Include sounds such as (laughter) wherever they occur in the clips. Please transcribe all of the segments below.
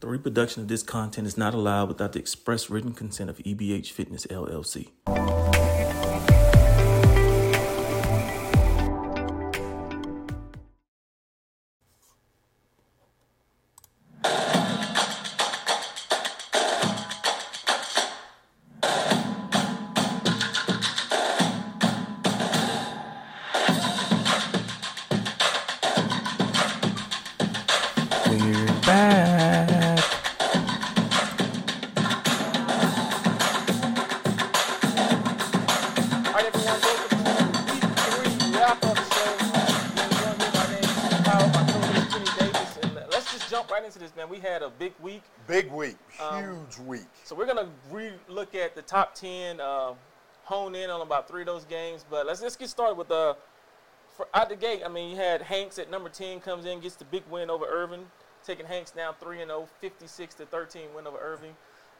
The reproduction of this content is not allowed without the express written consent of EBH Fitness LLC. Back. All right, everyone, welcome to week three wrap-up show. Man, join me, my name is Kyle, my co-host Kenny Davis, and let's just jump right into this, man. We had a big week, Big week, Um, huge week. so we're gonna re-look at the top ten, uh, hone in on about three of those games. But let's let's get started with uh, for out the gate. I mean, you had Hanks at number ten comes in, gets the big win over Irving, taking Hanks now three and 0, 56 to 13 win over Irving.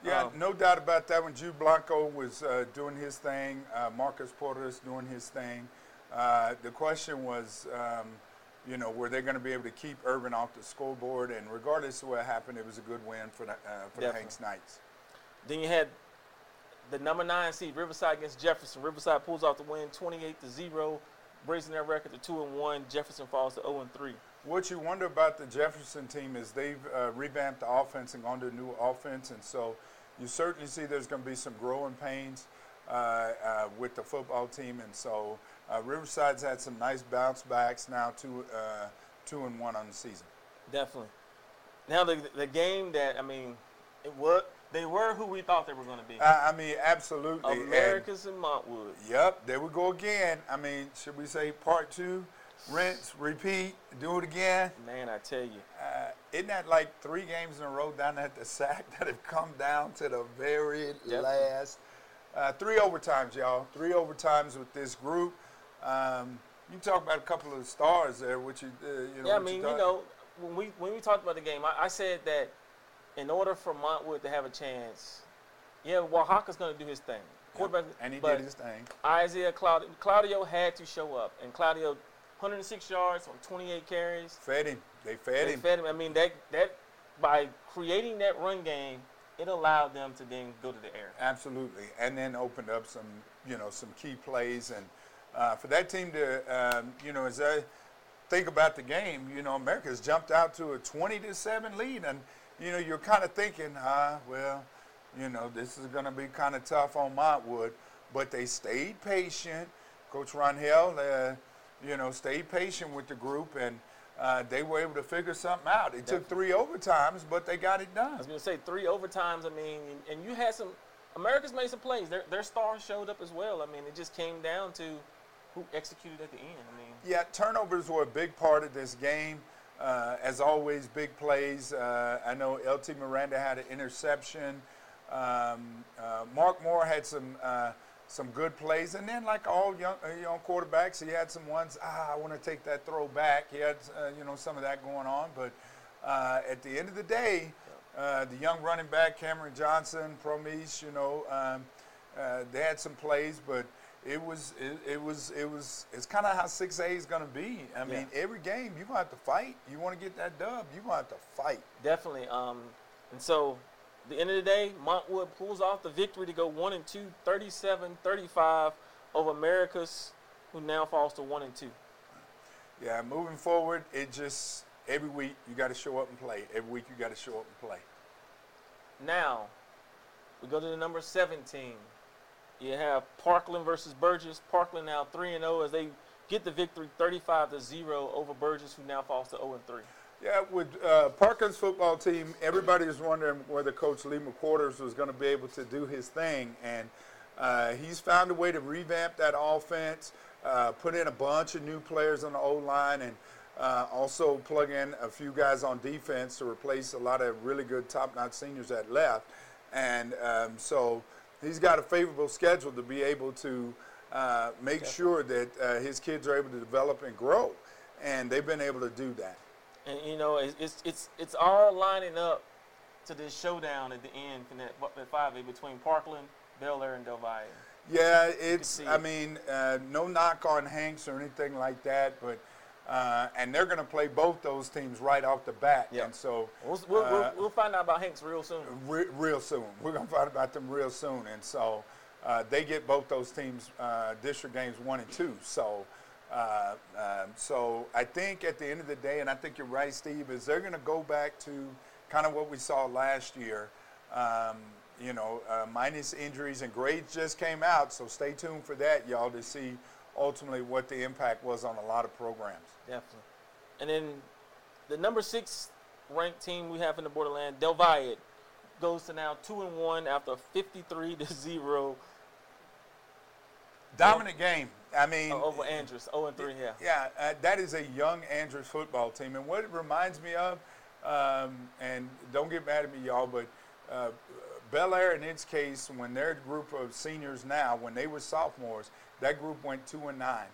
Yeah, Um, no doubt about that. When Jude Blanco was uh, doing his thing, uh, Marcus Porter's doing his thing. Uh, the question was, um, you know, were they going to be able to keep Irving off the scoreboard? And regardless of what happened, it was a good win for the uh, for the Hanks Knights. Then you had the number nine seed Riverside against Jefferson. Riverside pulls off the win, 28 to zero, raising their record to two and one. Jefferson falls to 0 and three. What you wonder about the Jefferson team is they've uh, revamped the offense and gone to a new offense, and so you certainly see there's going to be some growing pains uh, uh, with the football team, and so uh, Riverside's had some nice bounce backs now, two uh, two and one on the season. Definitely. Now the the game that I mean, it was they were who we thought they were going to be. I, I mean, absolutely. and- Americas and Montwood. Yep, there we go again. I mean, should we say part two? Rinse, repeat, do it again. Man, I tell you, Uh, isn't that like three games in a row down at the sack (laughs) that have come down to the very Yep. last? Uh, three overtimes, y'all. Three overtimes with this group. Um, you talk about a couple of stars there, which you, uh, you know. yeah. I mean, you thought- know, when we when we talked about the game, I, I said that in order for Montwood to have a chance, yeah, Oaxaca's going to do his thing. Quarterback, and he did his thing. Isaiah Claudio, Claudio had to show up, and Claudio, 106 yards on 28 carries. Fed him. They fed They him. fed him. I mean, that that by creating that run game, it allowed them to then go to the air. Absolutely, and then opened up some, you know, some key plays, and uh, for that team to, um, you know, as I think about the game, you know, America's jumped out to a 20 to seven lead, and you know, you're kind of thinking, ah, well, you know, this is going to be kind of tough on Montwood, but they stayed patient. Coach Ronhell, uh, you know, stayed patient with the group, and uh, they were able to figure something out. It took three overtimes, but they got it done. I was going to say three overtimes. I mean, and, and you had some. America's made some plays. Their their stars showed up as well. I mean, it just came down to who executed at the end. I mean, Yeah, turnovers were a big part of this game. Uh, as always, big plays. Uh, I know LT Miranda had an interception. Um, uh, Mark Moore had some uh, some good plays, and then like all young uh, young quarterbacks, he had some ones. Ah, I want to take that throw back. He had uh, you know some of that going on, but uh, at the end of the day, uh, the young running back Cameron Johnson, Promise, you know, um, uh, they had some plays, but it was it, it was it was it's kind of how six A is going to be. I mean, every game you're gonna have to fight. You want to get that dub, you're gonna have to fight. definitely. Um, and so, the end of the day, Montwood pulls off the victory to go one and two, 37-35 over America's, who now falls to one and two. Yeah, moving forward, it just every week you got to show up and play. Every week you got to show up and play. Now, we go to the number 17. You have Parkland versus Burgess. Parkland now 3 and 0 as they get the victory 35 to 0 over Burgess, who now falls to 0 and 3. Yeah, with uh, Parkland's football team, everybody was wondering whether Coach Lee McQuarters was going to be able to do his thing, and uh, he's found a way to revamp that offense, uh, put in a bunch of new players on the O line, and uh, also plug in a few guys on defense to replace a lot of really good top-notch seniors that left, and um, so he's got a favorable schedule to be able to uh, make sure that uh, his kids are able to develop and grow, and they've been able to do that. And you know, it's it's it's, it's all lining up to this showdown at the end in that, that 5A between Parkland, Bel Air, and Del Valle. Yeah, it's. I mean, uh, no knock on Hanks or anything like that, but Uh, and they're going to play both those teams right off the bat. Yeah. And so We'll, we'll, uh, we'll, we'll find out about Hanks real soon. re- real soon. We're going to find out about them real soon. And so uh, they get both those teams uh, district games one and two. So. Uh, um, so I think at the end of the day, and I think you're right, Steve, is they're going to go back to kind of what we saw last year. Um, you know, uh, minus injuries and grades just came out, so stay tuned for that, y'all, to see ultimately what the impact was on a lot of programs. Definitely. And then the number six ranked team we have in the Borderland, Del Valle, goes to now two and one after 53 to zero Dominant game. I mean, over Andress. 0 and three. Yeah. Yeah, uh, that is a young Andress football team. And what it reminds me of, um, and don't get mad at me, y'all, but uh, Bel Air, in its case, when their group of seniors now, when they were sophomores, that group went two and nine.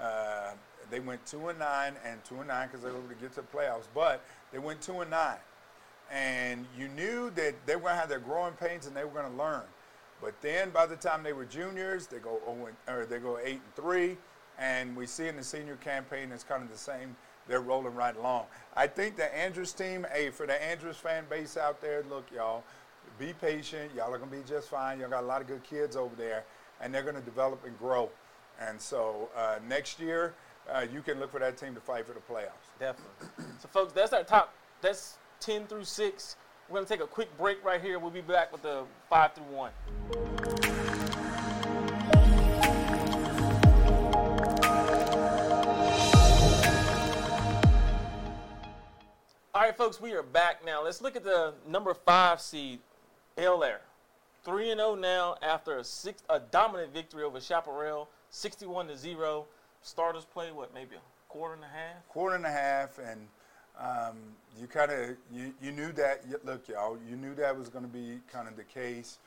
Uh, they went two and nine and two and nine because they were able to get to the playoffs, but they went two and nine. And you knew that they were going to have their growing pains and they were going to learn. But then by the time they were juniors, they go 0 and, or they go 8 and 3, and we see in the senior campaign it's kind of the same. They're rolling right along. I think the Andress team, hey, for the Andress fan base out there, look, y'all, be patient. Y'all are gonna be just fine. Y'all got a lot of good kids over there, and they're gonna develop and grow. And so uh, next year, uh, you can look for that team to fight for the playoffs. Definitely. (clears throat) So, folks, that's our top. That's 10 through 6. We're going to take a quick break right here. We'll be back with the 5 through 1. All right, folks, we are back now. Let's look at the number five seed, Bel Air. 3 and 0 now after a six a dominant victory over Chaparral, 61 to 0. Starters play what, maybe a quarter and a half? quarter and a half, and um, you kind of you, you knew that. Look, y'all, you knew that was going to be kind of the case.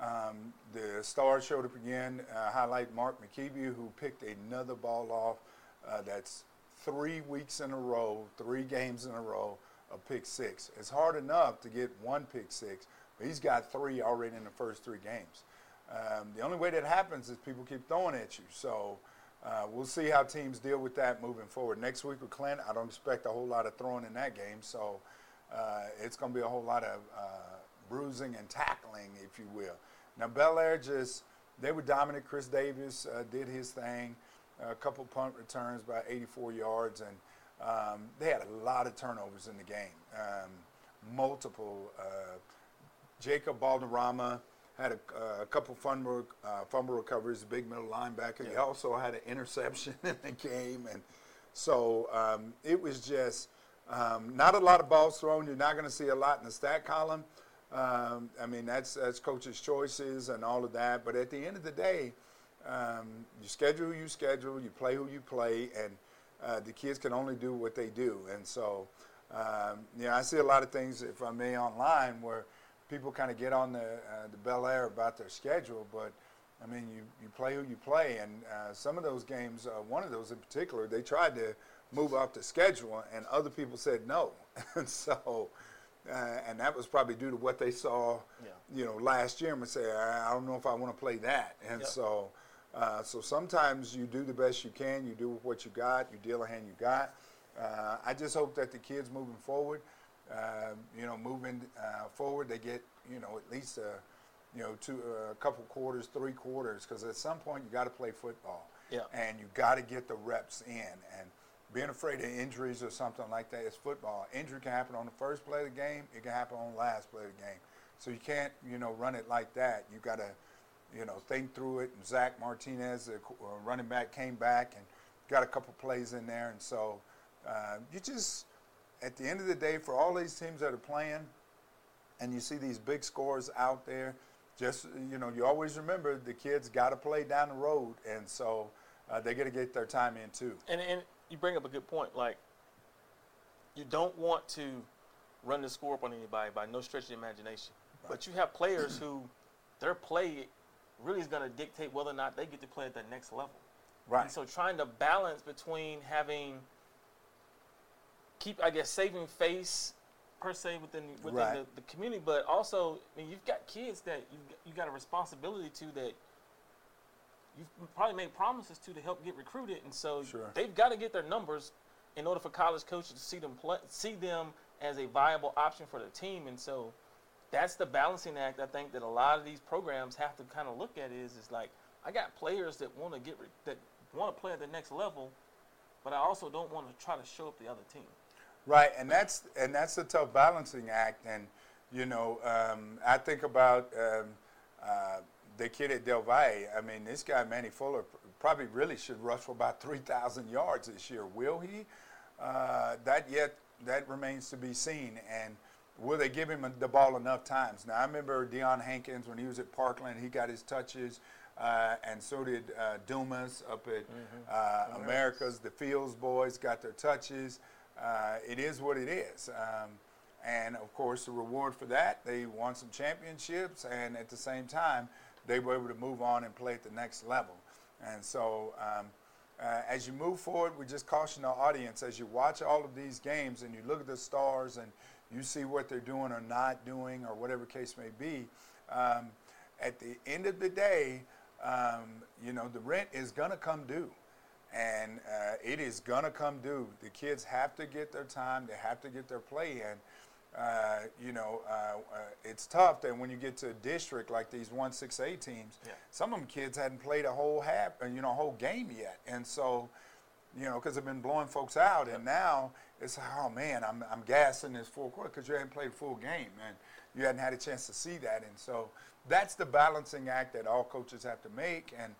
Um, the stars showed up again. Uh, highlight Mark McKeeby, who picked another ball off. Uh, that's three weeks in a row, three games in a row of pick six. It's hard enough to get one pick six, but he's got three already in the first three games. Um, the only way that happens is people keep throwing at you. So uh, we'll see how teams deal with that moving forward. Next week with Clint, I don't expect a whole lot of throwing in that game. So uh, it's going to be a whole lot of uh, bruising and tackling, if you will. Now, Bel Air just, they were dominant. Chris Davis uh, did his thing. A couple punt returns, about 84 yards, and um, they had a lot of turnovers in the game. Um, multiple. Uh, Jacob Balderrama had a, a couple fumble, uh, fumble recoveries, a big middle linebacker. He also had an interception (laughs) in the game. And so um, it was just um, not a lot of balls thrown. You're not going to see a lot in the stat column. Um, I mean, that's, that's coach's choices and all of that. But at the end of the day, um, you schedule who you schedule, you play who you play, and uh, the kids can only do what they do. And so, um, you know, I see a lot of things, if I may, online where people kind of get on the, uh, the Bel Air about their schedule, but I mean, you, you play who you play, and uh, some of those games, uh, one of those in particular, they tried to move off the schedule, and other people said no. (laughs) and so, uh, and that was probably due to what they saw, Yeah. you know, last year, and say, I I don't know if I want to play that. And Yep. so, uh, so sometimes you do the best you can, you do with what you got, you deal a hand you got. Uh, I just hope that the kids moving forward, you know, moving uh, forward, they get, you know, at least a, you know, two, a couple quarters, three quarters, because at some point you got to play football, Yeah. and you got to get the reps in. And being afraid of injuries or something like that is football. Injury can happen on the first play of the game. It can happen on the last play of the game. So you can't, you know, run it like that. You got to, you know, think through it. And Zach Martinez, the uh, running back, came back and got a couple plays in there. And so uh, you just, at the end of the day, for all these teams that are playing, and you see these big scores out there, just you know, you always remember the kids got to play down the road, and so uh, they got to get their time in too. And, and you bring up a good point. Like, you don't want to run the score up on anybody by no stretch of the imagination. But you have players who their play really is going to dictate whether or not they get to play at the next level. Right. And so trying to balance between having keep I guess saving face per se within within Right. the, the community, but also I mean you've got kids that you you got a responsibility to that you've probably made promises to to help get recruited, and so Sure. they've got to get their numbers. in order for college coaches to see them play, see them as a viable option for their team. And so that's the balancing act I think that a lot of these programs have to kind of look at is is like I got players that want to get re- that want to play at the next level, but I also don't want to try to show up the other team. Right, and that's and that's a tough balancing act. And you know, um, I think about um, uh, the kid at Del Valle. I mean, this guy Manny Fuller probably really should rush for about three thousand yards this year. Will he? Uh, that yet that remains to be seen. And will they give him the ball enough times? Now, I remember Deion Hankins when he was at Parkland. He got his touches. Uh, and so did uh, Dumas up at uh, Americas. The Fields boys got their touches. Uh, it is what it is. Um, and of course, the reward for that, they won some championships, and at the same time, they were able to move on and play at the next level. And so, um, uh, as you move forward, we just caution our audience as you watch all of these games and you look at the stars and you see what they're doing or not doing, or whatever case may be. Um, at the end of the day, um, you know, the rent is going to come due. And uh, it is going to come due. The kids have to get their time, they have to get their play in. Uh, you know, uh, uh, it's tough that when you get to a district like these 1-6A teams, Yeah. some of them kids hadn't played a whole half, uh, you know, whole game yet. And so, you know, because they've been blowing folks out. And now it's, oh man, I'm, I'm gassing this full court because you hadn't played a full game and you hadn't had a chance to see that. And so that's the balancing act that all coaches have to make. And,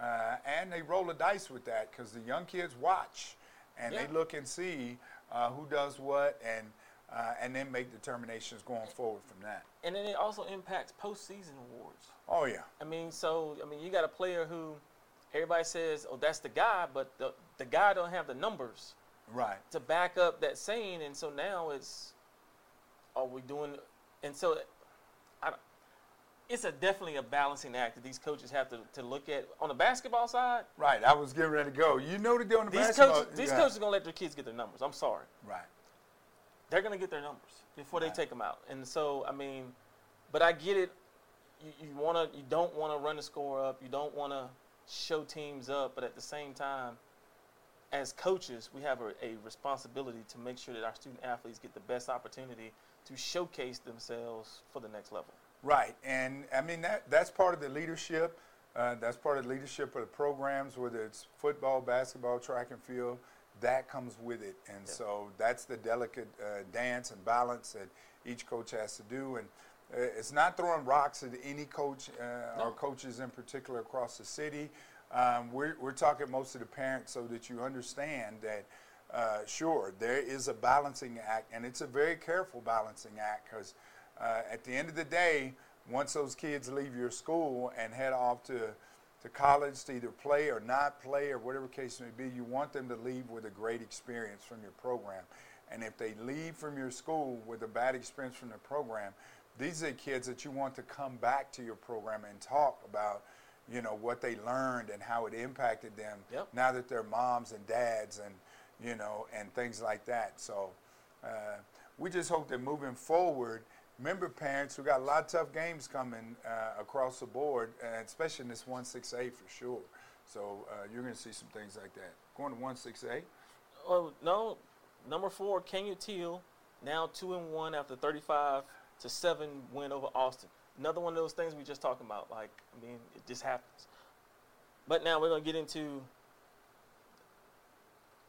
uh, and they roll the dice with that because the young kids watch and Yeah. they look and see uh, who does what and, uh, and then make determinations going forward from that. And then it also impacts postseason awards. Oh, yeah. I mean, so I mean, you got a player who everybody says, "Oh, that's the guy," but the the guy don't have the numbers Right. to back up that saying, and so now it's, are we doing? And so, it's a definitely a balancing act that these coaches have to, to look at on the basketball side. Right. I was getting ready to go. You know to go on the These basketball. coaches, these yeah. coaches are gonna let their kids get their numbers. I'm sorry, Right. they're gonna get their numbers before they take them out. And so, I mean, but I get it. You, you wanna, you don't wanna run the score up. You don't wanna show teams up, but at the same time, as coaches, we have a, a responsibility to make sure that our student athletes get the best opportunity to showcase themselves for the next level. Right, and I mean that that's part of the leadership. Uh, that's part of the leadership of the programs, whether it's football, basketball, track and field. That comes with it, and Yeah. so that's the delicate uh, dance and balance that each coach has to do. And uh, it's not throwing rocks at any coach uh, or coaches in particular across the city. Um, we're, we're talking most of the parents so that you understand that, uh, sure, there is a balancing act, and it's a very careful balancing act because uh, at the end of the day, once those kids leave your school and head off to, to college to either play or not play or whatever case may be, you want them to leave with a great experience from your program. And if they leave from your school with a bad experience from the program, these are the kids that you want to come back to your program and talk about, you know, what they learned and how it impacted them Yep. now that they're moms and dads and, you know, and things like that. So uh, we just hope that moving forward, remember parents, we got a lot of tough games coming uh, across the board, and especially in this 1-6A for sure. So uh, you're going to see some things like that. Going to 1-6A? Oh no, number four, Kenya Teal, now two and one after 35 to seven win over Austin. Another one of those things we just talking about. Like, I mean, it just happens. But now we're gonna get into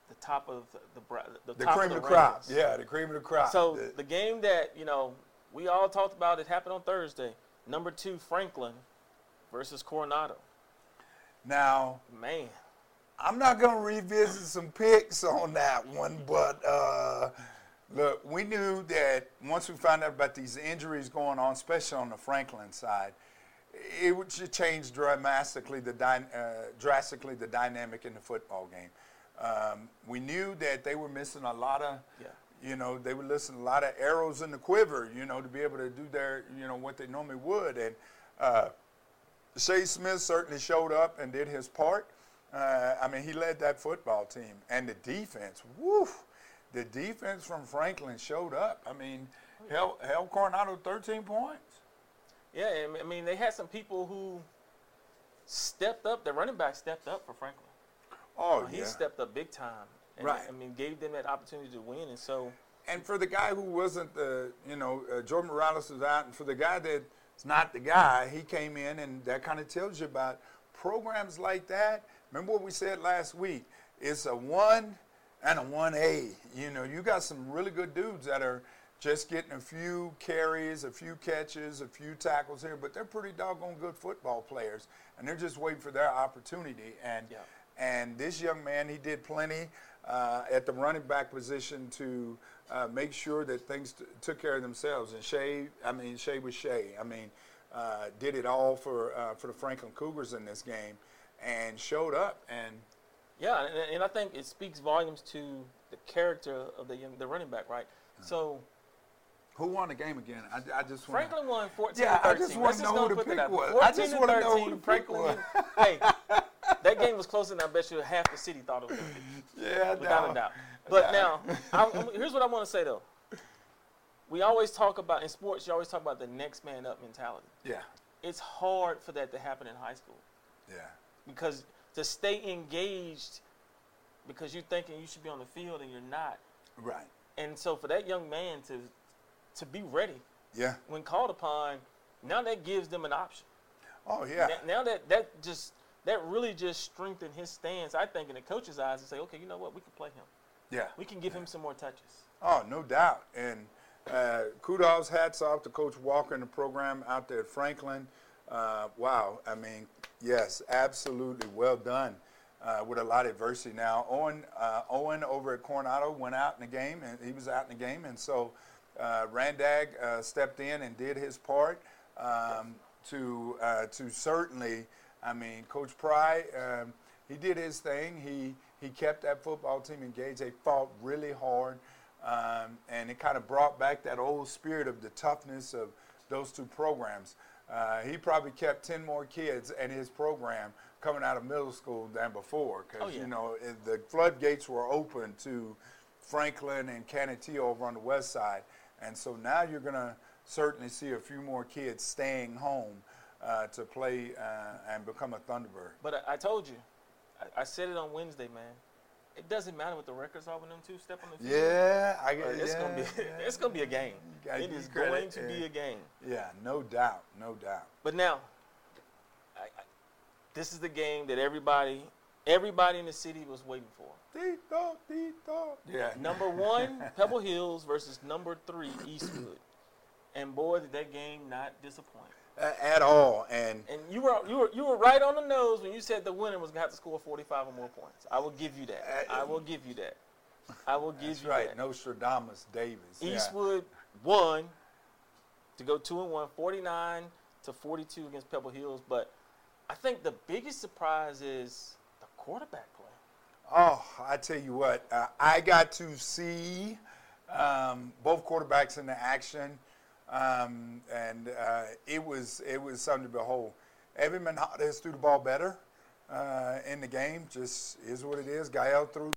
the top of the the, the, The top cream of of the the crop. Yeah, the cream of the crop. So The- the game that you know we all talked about, it happened on Thursday. Number two, Franklin versus Coronado. now, Man, I'm not going to revisit some picks on that one, but uh, look, we knew that once we found out about these injuries going on, especially on the Franklin side, it would change dramatically the dy- uh, drastically the dynamic in the football game. Um, we knew that they were missing a lot of, Yeah. You know, they were missing a lot of arrows in the quiver, you know, to be able to do their, you know, what they normally would. And uh, Shea Smith certainly showed up and did his part. Uh, I mean, he led that football team. And the defense, woo, the defense from Franklin showed up. I mean, held, held Coronado 13 points. Yeah, and, I mean they had some people who stepped up. The running back stepped up for Franklin. Oh, he yeah. stepped up big time. And, Right. I mean, gave them that opportunity to win, and so And for the guy who wasn't the, you know, uh, Jordan Morales was out, and for the guy that's not the guy, he came in, and that kind of tells you about programs like that. Remember what we said last week? It's a one and a one A. You know, you got some really good dudes that are just getting a few carries, a few catches, a few tackles here, but they're pretty doggone good football players, and they're just waiting for their opportunity. And Yeah. and this young man, he did plenty uh, at the running back position to uh, make sure that things t- took care of themselves. And Shea, I mean, Shea was Shea. I mean, uh, did it all for uh, for the Franklin Cougars in this game, and showed up. And Yeah, and, and I think it speaks volumes to the character of the young, the running back, right? So who won the game again? I, I just want. Franklin won 14 Yeah, to I just wanna know who the pick was. I just to wanna know who the pick Franklin was. (laughs) hey, that game was closer than I bet you half the city thought it was. gonna be, Yeah, Without no. a doubt. But now, I, here's what I want to say though. We always talk about in sports. You always talk about the next man up mentality. Yeah, It's hard for that to happen in high school yeah, because to stay engaged because you're thinking you should be on the field and you're not. right. And so for that young man to to be ready Yeah. when called upon, now that gives them an option. Oh yeah. Now, now that that just that really just strengthened his stance, I think, in the coach's eyes, and say, okay, you know what, we can play him. Yeah. We can give him some more touches. Oh, no doubt. And uh, kudos, hats off to Coach Walker and the program out there at Franklin. Uh, wow. I mean, yes, absolutely well done uh, with a lot of adversity. Now, Owen, uh, Owen over at Coronado went out in the game, and he was out in the game. And so uh, Randag uh, stepped in and did his part um, to, uh, to certainly, I mean, Coach Pry, um, he did his thing. He, he kept that football team engaged. They fought really hard. Um, and it kind of brought back that old spirit of the toughness of those two programs. Uh, he probably kept 10 more kids in his program coming out of middle school than before because, Oh, yeah. you know, it, the floodgates were open to Franklin and Canutillo over on the west side. And so now you're going to certainly see a few more kids staying home uh, to play uh, and become a Thunderbird. But I, I told you, I, I said it on Wednesday, man. It doesn't matter what the records are when them two step on the field. Yeah, I Uh, get It's yeah, gonna be yeah. (laughs) it's gonna be a game. It is credit, going to be a game. Yeah, no doubt, no doubt. But now, I, I, this is the game that everybody everybody in the city was waiting for. Tito, Tito. Yeah. Number one, (laughs) Pebble Hills versus number three, Eastwood. And boy, did that game not disappoint. At all. And And you were you were you were right on the nose when you said the winner was gonna have to score 45 or more points. I will give you that. I will give you that. I will give that's you right, that. Nostradamus Davis. yeah. Eastwood won to go two and one, 49 to 42 against Pebble Hills. But I think the biggest surprise is the quarterback play. Oh, I tell you what, uh, I got to see um, both quarterbacks in the action, um, and uh, it was it was something to behold. Evan Manhattan threw the ball better uh, in the game. Just is what it is. Gael threw